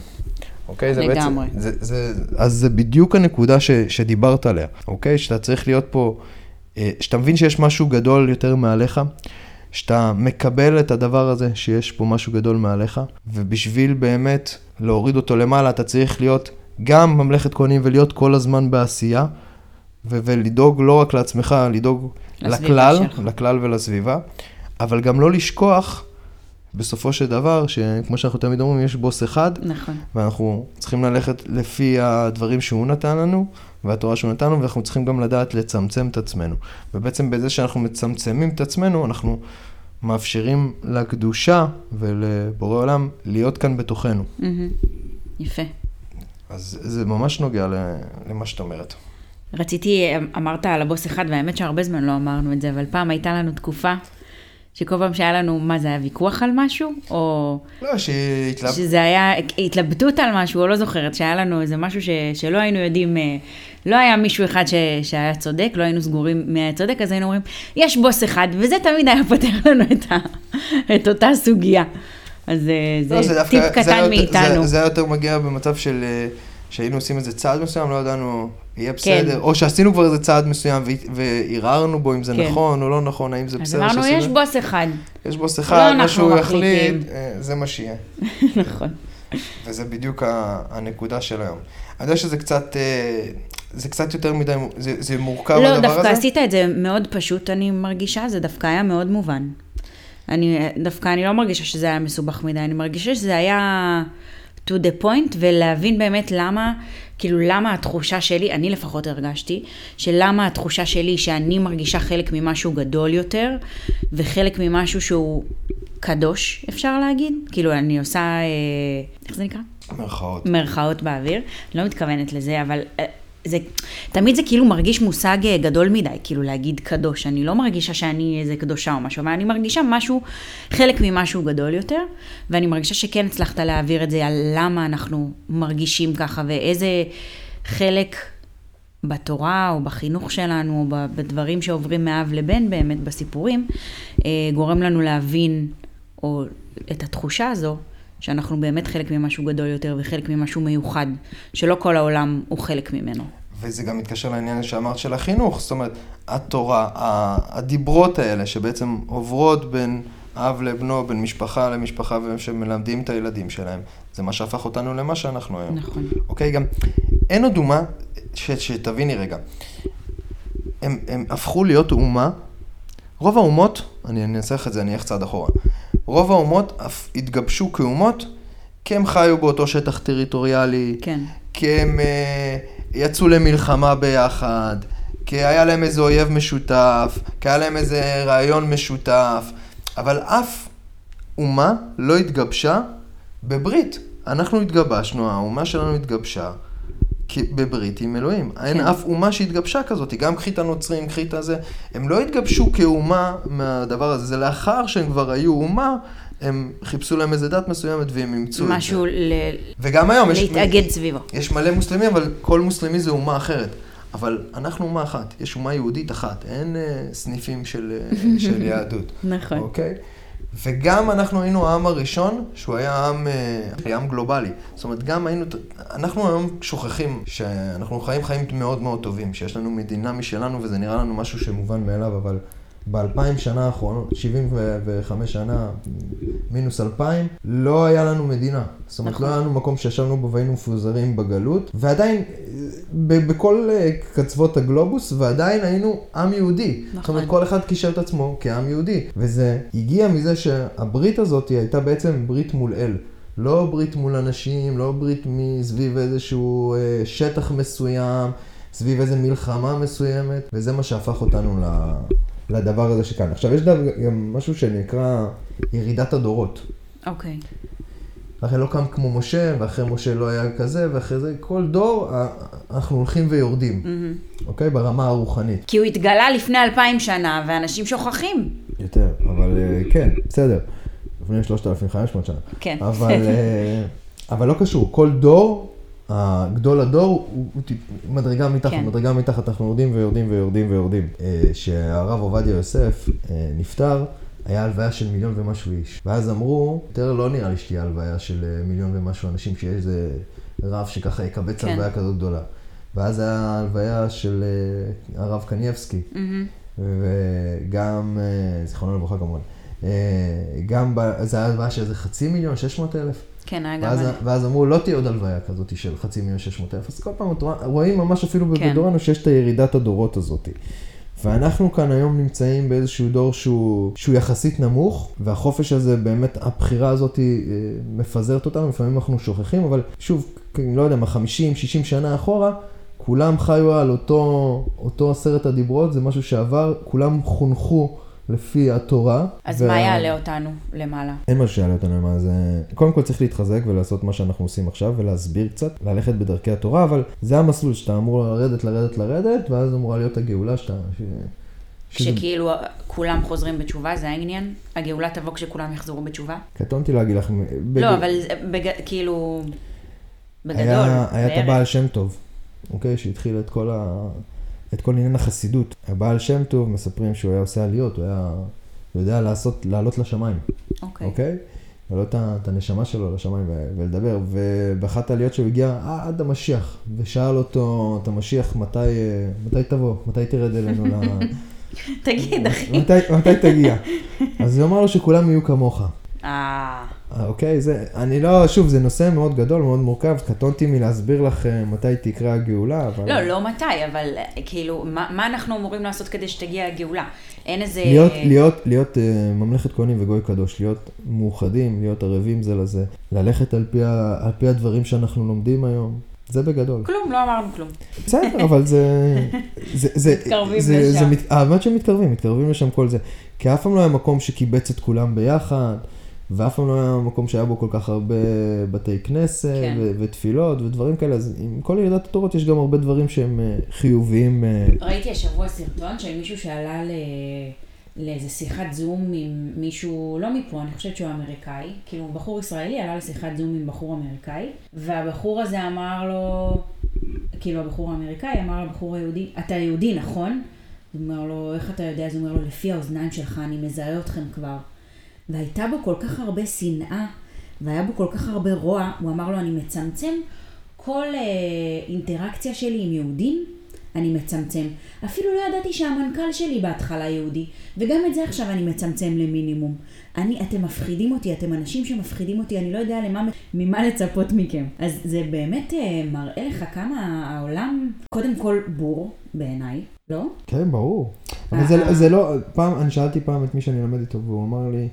אוקיי? זה לגמרי. בעצם, זה, זה, אז זה בדיוק הנקודה ש, שדיברת עליה, אוקיי? שאתה צריך להיות פה, שאתה מבין שיש משהו גדול יותר מעליך, שאתה מקבל את הדבר הזה, שיש פה משהו גדול מעליך, ובשביל באמת להוריד אותו למעלה, אתה צריך להיות גם ממלכת כהנים ולהיות כל הזמן בעשייה, ו- ולדאוג לא רק לעצמך, לדאוג לכלל, שלך. לכלל ולסביבה, אבל גם לא לשכוח בסופו של דבר, שכמו שאנחנו תמיד אומרים, יש בוס אחד, נכון. ואנחנו צריכים ללכת לפי הדברים שהוא נתן לנו, והתורה שהוא נתן לנו, ואנחנו צריכים גם לדעת לצמצם את עצמנו. ובעצם בזה שאנחנו מצמצמים את עצמנו, אנחנו מאפשרים לקדושה ולבורא עולם להיות כאן בתוכנו. Mm-hmm. יפה. אז זה ממש נוגע למה שאת אומרת. רציתי, אמרת על הבוס אחד, והאמת שהרבה זמן לא אמרנו את זה, אבל פעם הייתה לנו תקופה שכל פעם שהיה לנו, מה זה היה ויכוח על משהו? או... לא, שהתלבט... שזה היה התלבטות על משהו, או לא זוכרת, שהיה לנו איזה משהו ש... שלא היינו יודעים, אה, לא היה מישהו אחד ש... שהיה צודק, לא היינו סגורים מי היה צודק, אז היינו אומרים, יש בוס אחד, וזה תמיד היה <laughs> פותר לנו את, ה... את אותה סוגיה. אז אה, זה, לא, זה טיפ דווקא, קטן זה מאיתנו. זה, זה יותר מגיע במצב של... אה, שהיינו עושים איזה צעד מסוים, לא ידענו, יהיה בסדר, כן. או שעשינו כבר איזה צעד מסוים וערערנו בו אם זה כן. נכון או לא נכון, האם זה בסדר שעשינו. אז אמרנו, יש בוס אחד. יש בוס אחד, לא מה שהוא יחליט, אה, זה מה שיהיה. <laughs> נכון. וזה בדיוק הנקודה של היום. אני יודע שזה קצת, אה, זה קצת יותר מדי, זה, זה מורכב לא, הדבר הזה? לא, דווקא עשית את זה מאוד פשוט, אני מרגישה, זה דווקא היה מאוד מובן. אני, דווקא אני לא מרגישה שזה היה מסובך מדי, אני מרגישה שזה היה... to the point ולהבין באמת למה, כאילו למה התחושה שלי, אני לפחות הרגשתי, שלמה התחושה שלי שאני מרגישה חלק ממשהו גדול יותר, וחלק ממשהו שהוא קדוש, אפשר להגיד. כאילו אני עושה, אה, איך זה נקרא? מרכאות. מרכאות באוויר. לא מתכוונת לזה, אבל אה, זה, תמיד זה כאילו מרגיש מושג אה, גדול מדי, כאילו להגיד קדוש. אני לא מרגישה שאני איזה קדושה או משהו, אבל אני מרגישה משהו, חלק ממשהו גדול יותר, ואני מרגישה שכן הצלחת להעביר את זה על למה אנחנו מרגישים ככה, ואיזה חלק בתורה או בחינוך שלנו, או בדברים שעוברים מאב לבן באמת, בסיפורים, אה, גורם לנו להבין, או את התחושה הזו, שאנחנו באמת חלק ממשהו גדול יותר וחלק ממשהו מיוחד, שלא כל העולם הוא חלק ממנו. וזה גם מתקשר לעניין שאמרת של החינוך, זאת אומרת, התורה, הדיברות האלה שבעצם עוברות בין אב לבנו, בין משפחה למשפחה, ושמלמדים את הילדים שלהם, זה מה שהפך אותנו למה שאנחנו היום. נכון. אוקיי, גם אין עוד אומה, ש, שתביני רגע, הם, הם הפכו להיות אומה, רוב האומות, אני אנסח את זה, אני אלך צעד אחורה, רוב האומות אף התגבשו כאומות כי הם חיו באותו שטח טריטוריאלי, כן. כי הם אה, יצאו למלחמה ביחד, כי היה להם איזה אויב משותף, כי היה להם איזה רעיון משותף, אבל אף אומה לא התגבשה בברית. אנחנו התגבשנו, האומה שלנו התגבשה בברית עם אלוהים. כן. אין אף אומה שהתגבשה כזאת, גם קחי את הנוצרים, קחי את הזה, הם לא התגבשו כאומה מהדבר הזה, זה לאחר שהם כבר היו אומה, הם חיפשו להם איזה דת מסוימת והם אימצו את זה. משהו ל... וגם היום יש... להתאגד סביבו. יש מלא מוסלמים, אבל כל מוסלמי זה אומה אחרת. אבל אנחנו אומה אחת, יש אומה יהודית אחת, אין uh, סניפים של, uh, של <laughs> יהדות. נכון. אוקיי? וגם אנחנו היינו העם הראשון, שהוא היה עם, uh, עם גלובלי. זאת אומרת, גם היינו, אנחנו היום שוכחים שאנחנו חיים חיים מאוד מאוד טובים, שיש לנו מדינה משלנו וזה נראה לנו משהו שמובן מאליו, אבל באלפיים שנה האחרונות, 75 שנה, מינוס אלפיים, לא היה לנו מדינה. זאת אומרת, נכון. לא היה לנו מקום שישבנו בו והיינו מפוזרים בגלות, ועדיין, בכל אה, קצוות הגלובוס, ועדיין היינו עם יהודי. נכון. זאת אומרת, כל אחד קישר את עצמו כעם יהודי. וזה הגיע מזה שהברית הזאת הייתה בעצם ברית מול אל. לא ברית מול אנשים, לא ברית מסביב איזשהו אה, שטח מסוים, סביב איזו מלחמה מסוימת, וזה מה שהפך אותנו ל... לדבר הזה שכאן. עכשיו, יש גם משהו שנקרא ירידת הדורות. אוקיי. לכן לא קם כמו משה, ואחרי משה לא היה כזה, ואחרי זה, כל דור, אנחנו הולכים ויורדים, mm-hmm. אוקיי? ברמה הרוחנית. כי הוא התגלה לפני אלפיים שנה, ואנשים שוכחים. יותר, אבל אה, כן, בסדר. לפני 3,500 שנה. כן. אבל, <laughs> אה, אבל לא קשור, כל דור הגדול הדור הוא, הוא מדרגה מתחת, כן. מדרגה מתחת, אנחנו יורדים ויורדים ויורדים ויורדים. כשהרב עובדיה יוסף אה, נפטר, היה הלוויה של מיליון ומשהו איש. ואז אמרו, יותר לא נראה לי שתהיה הלוויה של אה, מיליון ומשהו אנשים, שיהיה איזה רב שככה יקבץ כן. הלוויה כזאת גדולה. ואז היה הלוויה של אה, הרב קניאבסקי, mm-hmm. וגם, זיכרונו לברכה כמובן, גם, זה היה הלוויה של איזה חצי מיליון, 600 אלף. כן, היה גם ואז, אני. אמרו, לא תהיה עוד הלוויה כזאת של חצי מיליון שש מאות אלף. אז כל פעם רואים ממש אפילו כן. בדורנו שיש את הירידת הדורות הזאת. ואנחנו כאן היום נמצאים באיזשהו דור שהוא, שהוא יחסית נמוך, והחופש הזה, באמת, הבחירה הזאת אה, מפזרת אותנו, לפעמים אנחנו שוכחים, אבל שוב, לא יודע מה, 50, 60 שנה אחורה, כולם חיו על אותו, אותו עשרת הדיברות, זה משהו שעבר, כולם חונכו לפי התורה. אז וה... מה יעלה אותנו למעלה? אין מה שיעלה אותנו למעלה, זה... קודם כל צריך להתחזק ולעשות מה שאנחנו עושים עכשיו ולהסביר קצת, ללכת בדרכי התורה, אבל זה המסלול שאתה אמור לרדת, לרדת, לרדת, ואז אמורה להיות הגאולה שאתה... ש... שכאילו כולם חוזרים בתשובה, זה העניין? הגאולה תבוא כשכולם יחזרו בתשובה? קטונתי להגיד לך... בג... לא, אבל בג... כאילו... בגדול. היה, היה את הבעל שם טוב, אוקיי? שהתחיל את כל ה... את כל עניין החסידות. הבעל שם טוב, מספרים שהוא היה עושה עליות, הוא היה יודע לעשות, לעלות לשמיים. אוקיי. אוקיי? להעלות את הנשמה שלו לשמיים ולדבר. ובאחת העליות שהוא הגיע עד המשיח, ושאל אותו, את המשיח, מתי, מתי תבוא? מתי תרד אלינו ל... <laughs> תגיד, אחי. מתי, מתי תגיע? אז הוא אמר לו שכולם יהיו כמוך. אה. אוקיי, זה, אני לא, שוב, זה נושא מאוד גדול, מאוד מורכב, קטונתי מלהסביר לך אה, מתי תקרה הגאולה, אבל... לא, לא מתי, אבל אה, כאילו, מה, מה אנחנו אמורים לעשות כדי שתגיע הגאולה? אין איזה... להיות, להיות, להיות uh, ממלכת כהנים וגוי קדוש, להיות מאוחדים, להיות ערבים זה לזה, ללכת על פי, ה, על פי הדברים שאנחנו לומדים היום. זה בגדול. כלום, לא אמרנו כלום. בסדר, אבל זה... <laughs> זה, זה מתקרבים זה, לשם. האמת שהם מתקרבים, מתקרבים לשם כל זה. כי אף פעם לא היה מקום שקיבץ את כולם ביחד. ואף פעם לא היה מקום שהיה בו כל כך הרבה בתי כנסת כן. ו- ותפילות ודברים כאלה, אז עם כל ירידת התורות יש גם הרבה דברים שהם אה, חיוביים. אה. ראיתי השבוע סרטון של מישהו שעלה ל... לאיזה שיחת זום עם מישהו, לא מפה, אני חושבת שהוא אמריקאי, כאילו בחור ישראלי עלה לשיחת זום עם בחור אמריקאי, והבחור הזה אמר לו, כאילו הבחור האמריקאי אמר לבחור היהודי, אתה יהודי נכון? הוא אומר לו, איך אתה יודע? אז הוא אומר לו, לפי האוזניים שלך אני מזהה אתכם כבר. והייתה בו כל כך הרבה שנאה, והיה בו כל כך הרבה רוע, הוא אמר לו, אני מצמצם כל אה, אינטראקציה שלי עם יהודים, אני מצמצם. אפילו לא ידעתי שהמנכ"ל שלי בהתחלה יהודי, וגם את זה עכשיו אני מצמצם למינימום. אני, אתם מפחידים אותי, אתם אנשים שמפחידים אותי, אני לא יודע למה, ממה לצפות מכם. אז זה באמת אה, מראה לך כמה העולם, קודם כל בור בעיניי, לא? כן, ברור. אבל זה, זה לא, פעם, אני שאלתי פעם את מי שאני לומד איתו, והוא אמר לי,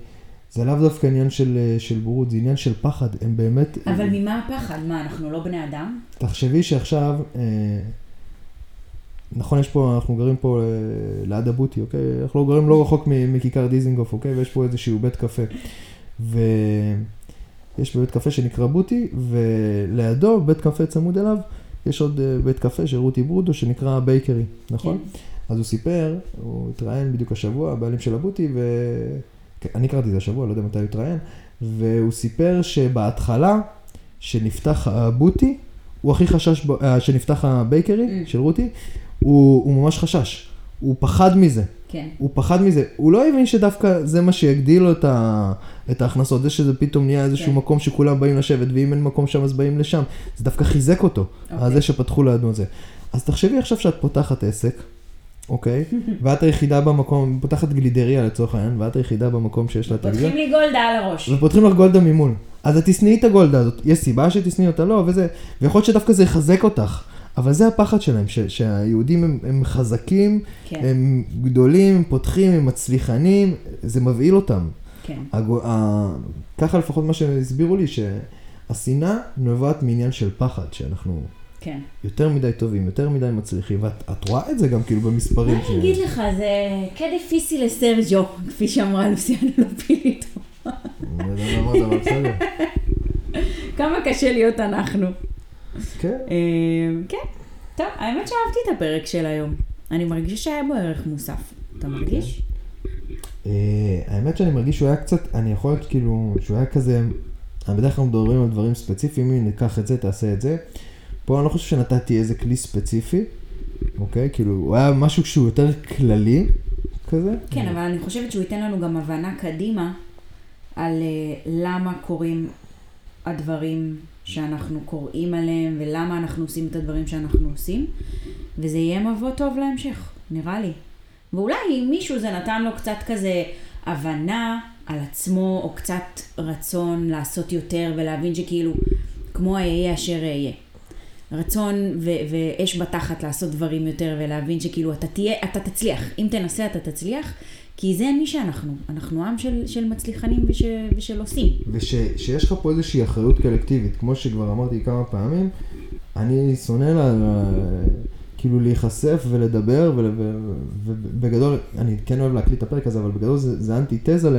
זה לאו דווקא עניין של, אה, של בורות, זה עניין של פחד, הם באמת... אבל ממה הפחד? מה, אנחנו לא בני אדם? תחשבי שעכשיו, אה, נכון, יש פה, אנחנו גרים פה אה, ליד הבוטי, אוקיי? אנחנו לא גרים לא רחוק מכיכר דיזינגוף, אוקיי? ויש פה איזשהו בית קפה. ויש בית קפה שנקרא בוטי, ולידו, בית קפה צמוד אליו, יש עוד אה, בית קפה של רותי ברודו שנקרא בייקרי, נכון? כן. אז הוא סיפר, הוא התראיין בדיוק השבוע, הבעלים של הבוטי, ואני קראתי את זה השבוע, לא יודע מתי הוא התראיין, והוא סיפר שבהתחלה, שנפתח הבוטי, הוא הכי חשש, אה, שנפתח הבייקרי Mm. של רותי, הוא, הוא ממש חשש, הוא פחד מזה. כן. הוא פחד מזה, הוא לא הבין שדווקא זה מה שיגדיל לו את, ה... את ההכנסות, זה שזה פתאום נהיה איזשהו כן. מקום שכולם באים לשבת, ואם אין מקום שם אז באים לשם, זה דווקא חיזק אותו, אוקיי. על זה שפתחו לידנו את זה. אז תחשבי עכשיו שאת פותחת עסק, אוקיי? ואת היחידה במקום, פותחת גלידריה לצורך העניין, ואת היחידה במקום שיש לה את הגלידריה, פותחים לי גולדה על הראש. ופותחים לך גולדה ממול. אז את תשנאי את הגולדה הזאת, יש סיבה שתשנאי אותה? לא, וזה, ויכול להיות שדווקא זה יחזק אותך. אבל זה הפחד שלהם, ש, שהיהודים הם, הם חזקים, כן, הם גדולים, הם פותחים, הם מצליחנים, זה מבהיל אותם. כן. הגו, ה, ככה לפחות מה שהסבירו לי, שהשנאה נובעת מעניין של פחד, שאנחנו כן. יותר מדי טובים, יותר מדי מצליחים, ואת את רואה את זה גם כאילו במספרים. מה אני אגיד לך, זה כדיפיסי לסרג'ו, כפי שאמרה לוסיאנה לופיליטו. אני לא יודע מה אמרת, אבל בסדר. <laughs> כמה קשה להיות אנחנו. כן. אה, כן. טוב, האמת שאהבתי את הפרק של היום. אני מרגישה שהיה בו ערך מוסף. אתה מרגיש? אה, האמת שאני מרגיש שהוא היה קצת, אני יכול להיות כאילו, שהוא היה כזה, בדרך כלל מדברים על דברים ספציפיים, הנה ניקח את זה, תעשה את זה. פה אני לא חושב שנתתי איזה כלי ספציפי, אוקיי? כאילו, הוא היה משהו שהוא יותר כללי, כזה. כן, אבל אני חושבת שהוא ייתן לנו גם הבנה קדימה על אה, למה קורים הדברים שאנחנו קוראים עליהם, ולמה אנחנו עושים את הדברים שאנחנו עושים, וזה יהיה מבוא טוב להמשך, נראה לי. ואולי מישהו זה נתן לו קצת כזה הבנה על עצמו, או קצת רצון לעשות יותר ולהבין שכאילו, כמו אהיה אשר אהיה. רצון ו- ואש בתחת לעשות דברים יותר ולהבין שכאילו אתה תהיה, אתה תצליח. אם תנסה אתה תצליח, כי זה מי שאנחנו. אנחנו עם של, של מצליחנים וש, ושל עושים. ושיש לך פה איזושהי אחריות קולקטיבית, כמו שכבר אמרתי כמה פעמים, אני שונא לה, לה, כאילו להיחשף ולדבר, ול- ו- ובגדול, אני כן אוהב להקליט את הפרק הזה, אבל בגדול זה, זה אנטיתזה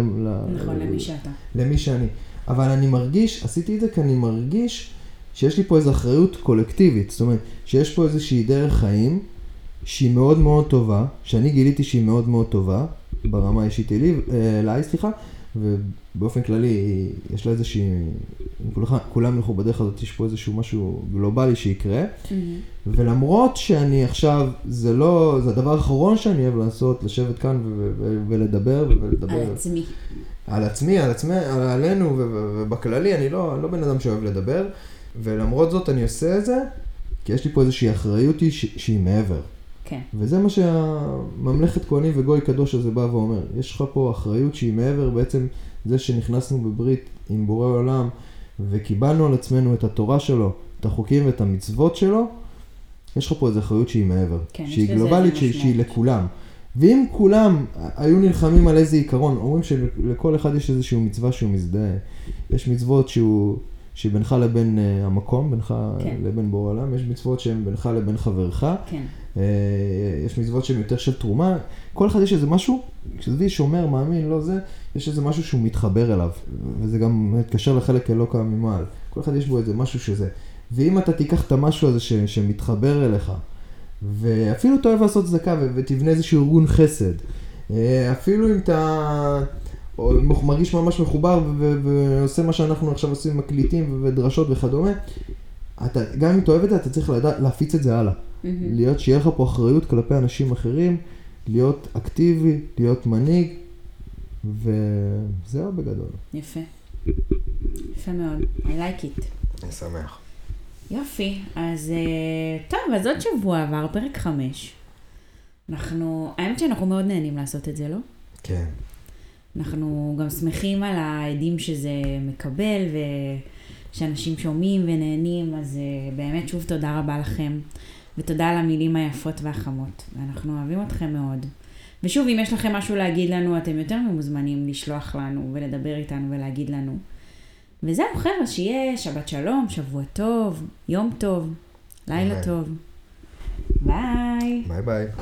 נכון, למי שאתה. למי שאני. אבל אני מרגיש, עשיתי את זה כי אני מרגיש שיש לי פה איזו אחריות קולקטיבית. זאת אומרת, שיש פה איזושהי דרך חיים שהיא מאוד מאוד טובה, שאני גיליתי שהיא מאוד מאוד טובה, ברמה האישית אלי, אה, אליי, סליחה, ובאופן כללי יש לה איזושהי, כולם ילכו בדרך הזאת, יש פה איזשהו משהו גלובלי שיקרה. ולמרות שאני עכשיו, זה לא, זה הדבר האחרון שאני אוהב לעשות, לשבת כאן ו- ו- ולדבר ולדבר. על עצמי. על עצמי, על עצמי, על, עלינו, ובכללי אני לא, לא בן אדם שאוהב לדבר, ולמרות זאת אני עושה את זה, כי יש לי פה איזושהי אחריות ש- שהיא מעבר. כן. וזה מה שהממלכת כהנים וגוי קדוש הזה בא ואומר. יש לך פה אחריות שהיא מעבר בעצם זה שנכנסנו בברית עם בורא עולם, וקיבלנו על עצמנו את התורה שלו, את החוקים ואת המצוות שלו, יש לך פה איזו אחריות שהיא מעבר. כן, שהיא גלובלית, שהיא, שהיא. לכולם. ואם כולם היו נלחמים על איזה עיקרון, אומרים שלכל אחד יש איזושהי מצווה שהוא מזדהה. יש מצוות שהוא, שבינך לבין uh, המקום, בינך כן. לבין בורא עולם, יש מצוות שהן בינך לבין חברך, כן. אה, יש מצוות שהן יותר של תרומה, כל אחד יש איזה משהו, כשזה שומר, מאמין, לא זה, יש איזה משהו שהוא מתחבר אליו, וזה גם מתקשר לחלק אלוקא ממעל. כל אחד יש בו איזה משהו שזה. ואם אתה תיקח את המשהו הזה ש, שמתחבר אליך, ואפילו אתה אוהב לעשות צדקה ותבנה איזשהו ארגון חסד, אה, אפילו אם אתה מרגיש ממש מחובר ועושה מה שאנחנו עכשיו עושים, מקליטים ודרשות וכדומה, אתה, גם אם אתה אוהב את זה, אתה צריך לדעת להפיץ את זה הלאה. להיות, שיהיה לך פה אחריות כלפי אנשים אחרים, להיות אקטיבי, להיות מנהיג, וזהו בגדול. יפה. יפה מאוד. I like it. אני שמח. יופי, אז אה, טוב, אז עוד שבוע עבר, פרק חמש. אנחנו, האמת שאנחנו מאוד נהנים לעשות את זה, לא? כן. אנחנו גם שמחים על העדים שזה מקבל, ושאנשים שומעים ונהנים, אז אה, באמת שוב תודה רבה לכם, ותודה על המילים היפות והחמות, ואנחנו אוהבים אתכם מאוד. ושוב, אם יש לכם משהו להגיד לנו, אתם יותר ממוזמנים לשלוח לנו ולדבר איתנו ולהגיד לנו. וזהו, חבר'ה, שיהיה שבת שלום, שבוע טוב, יום טוב, לילה אמן. טוב. ביי. ביי ביי.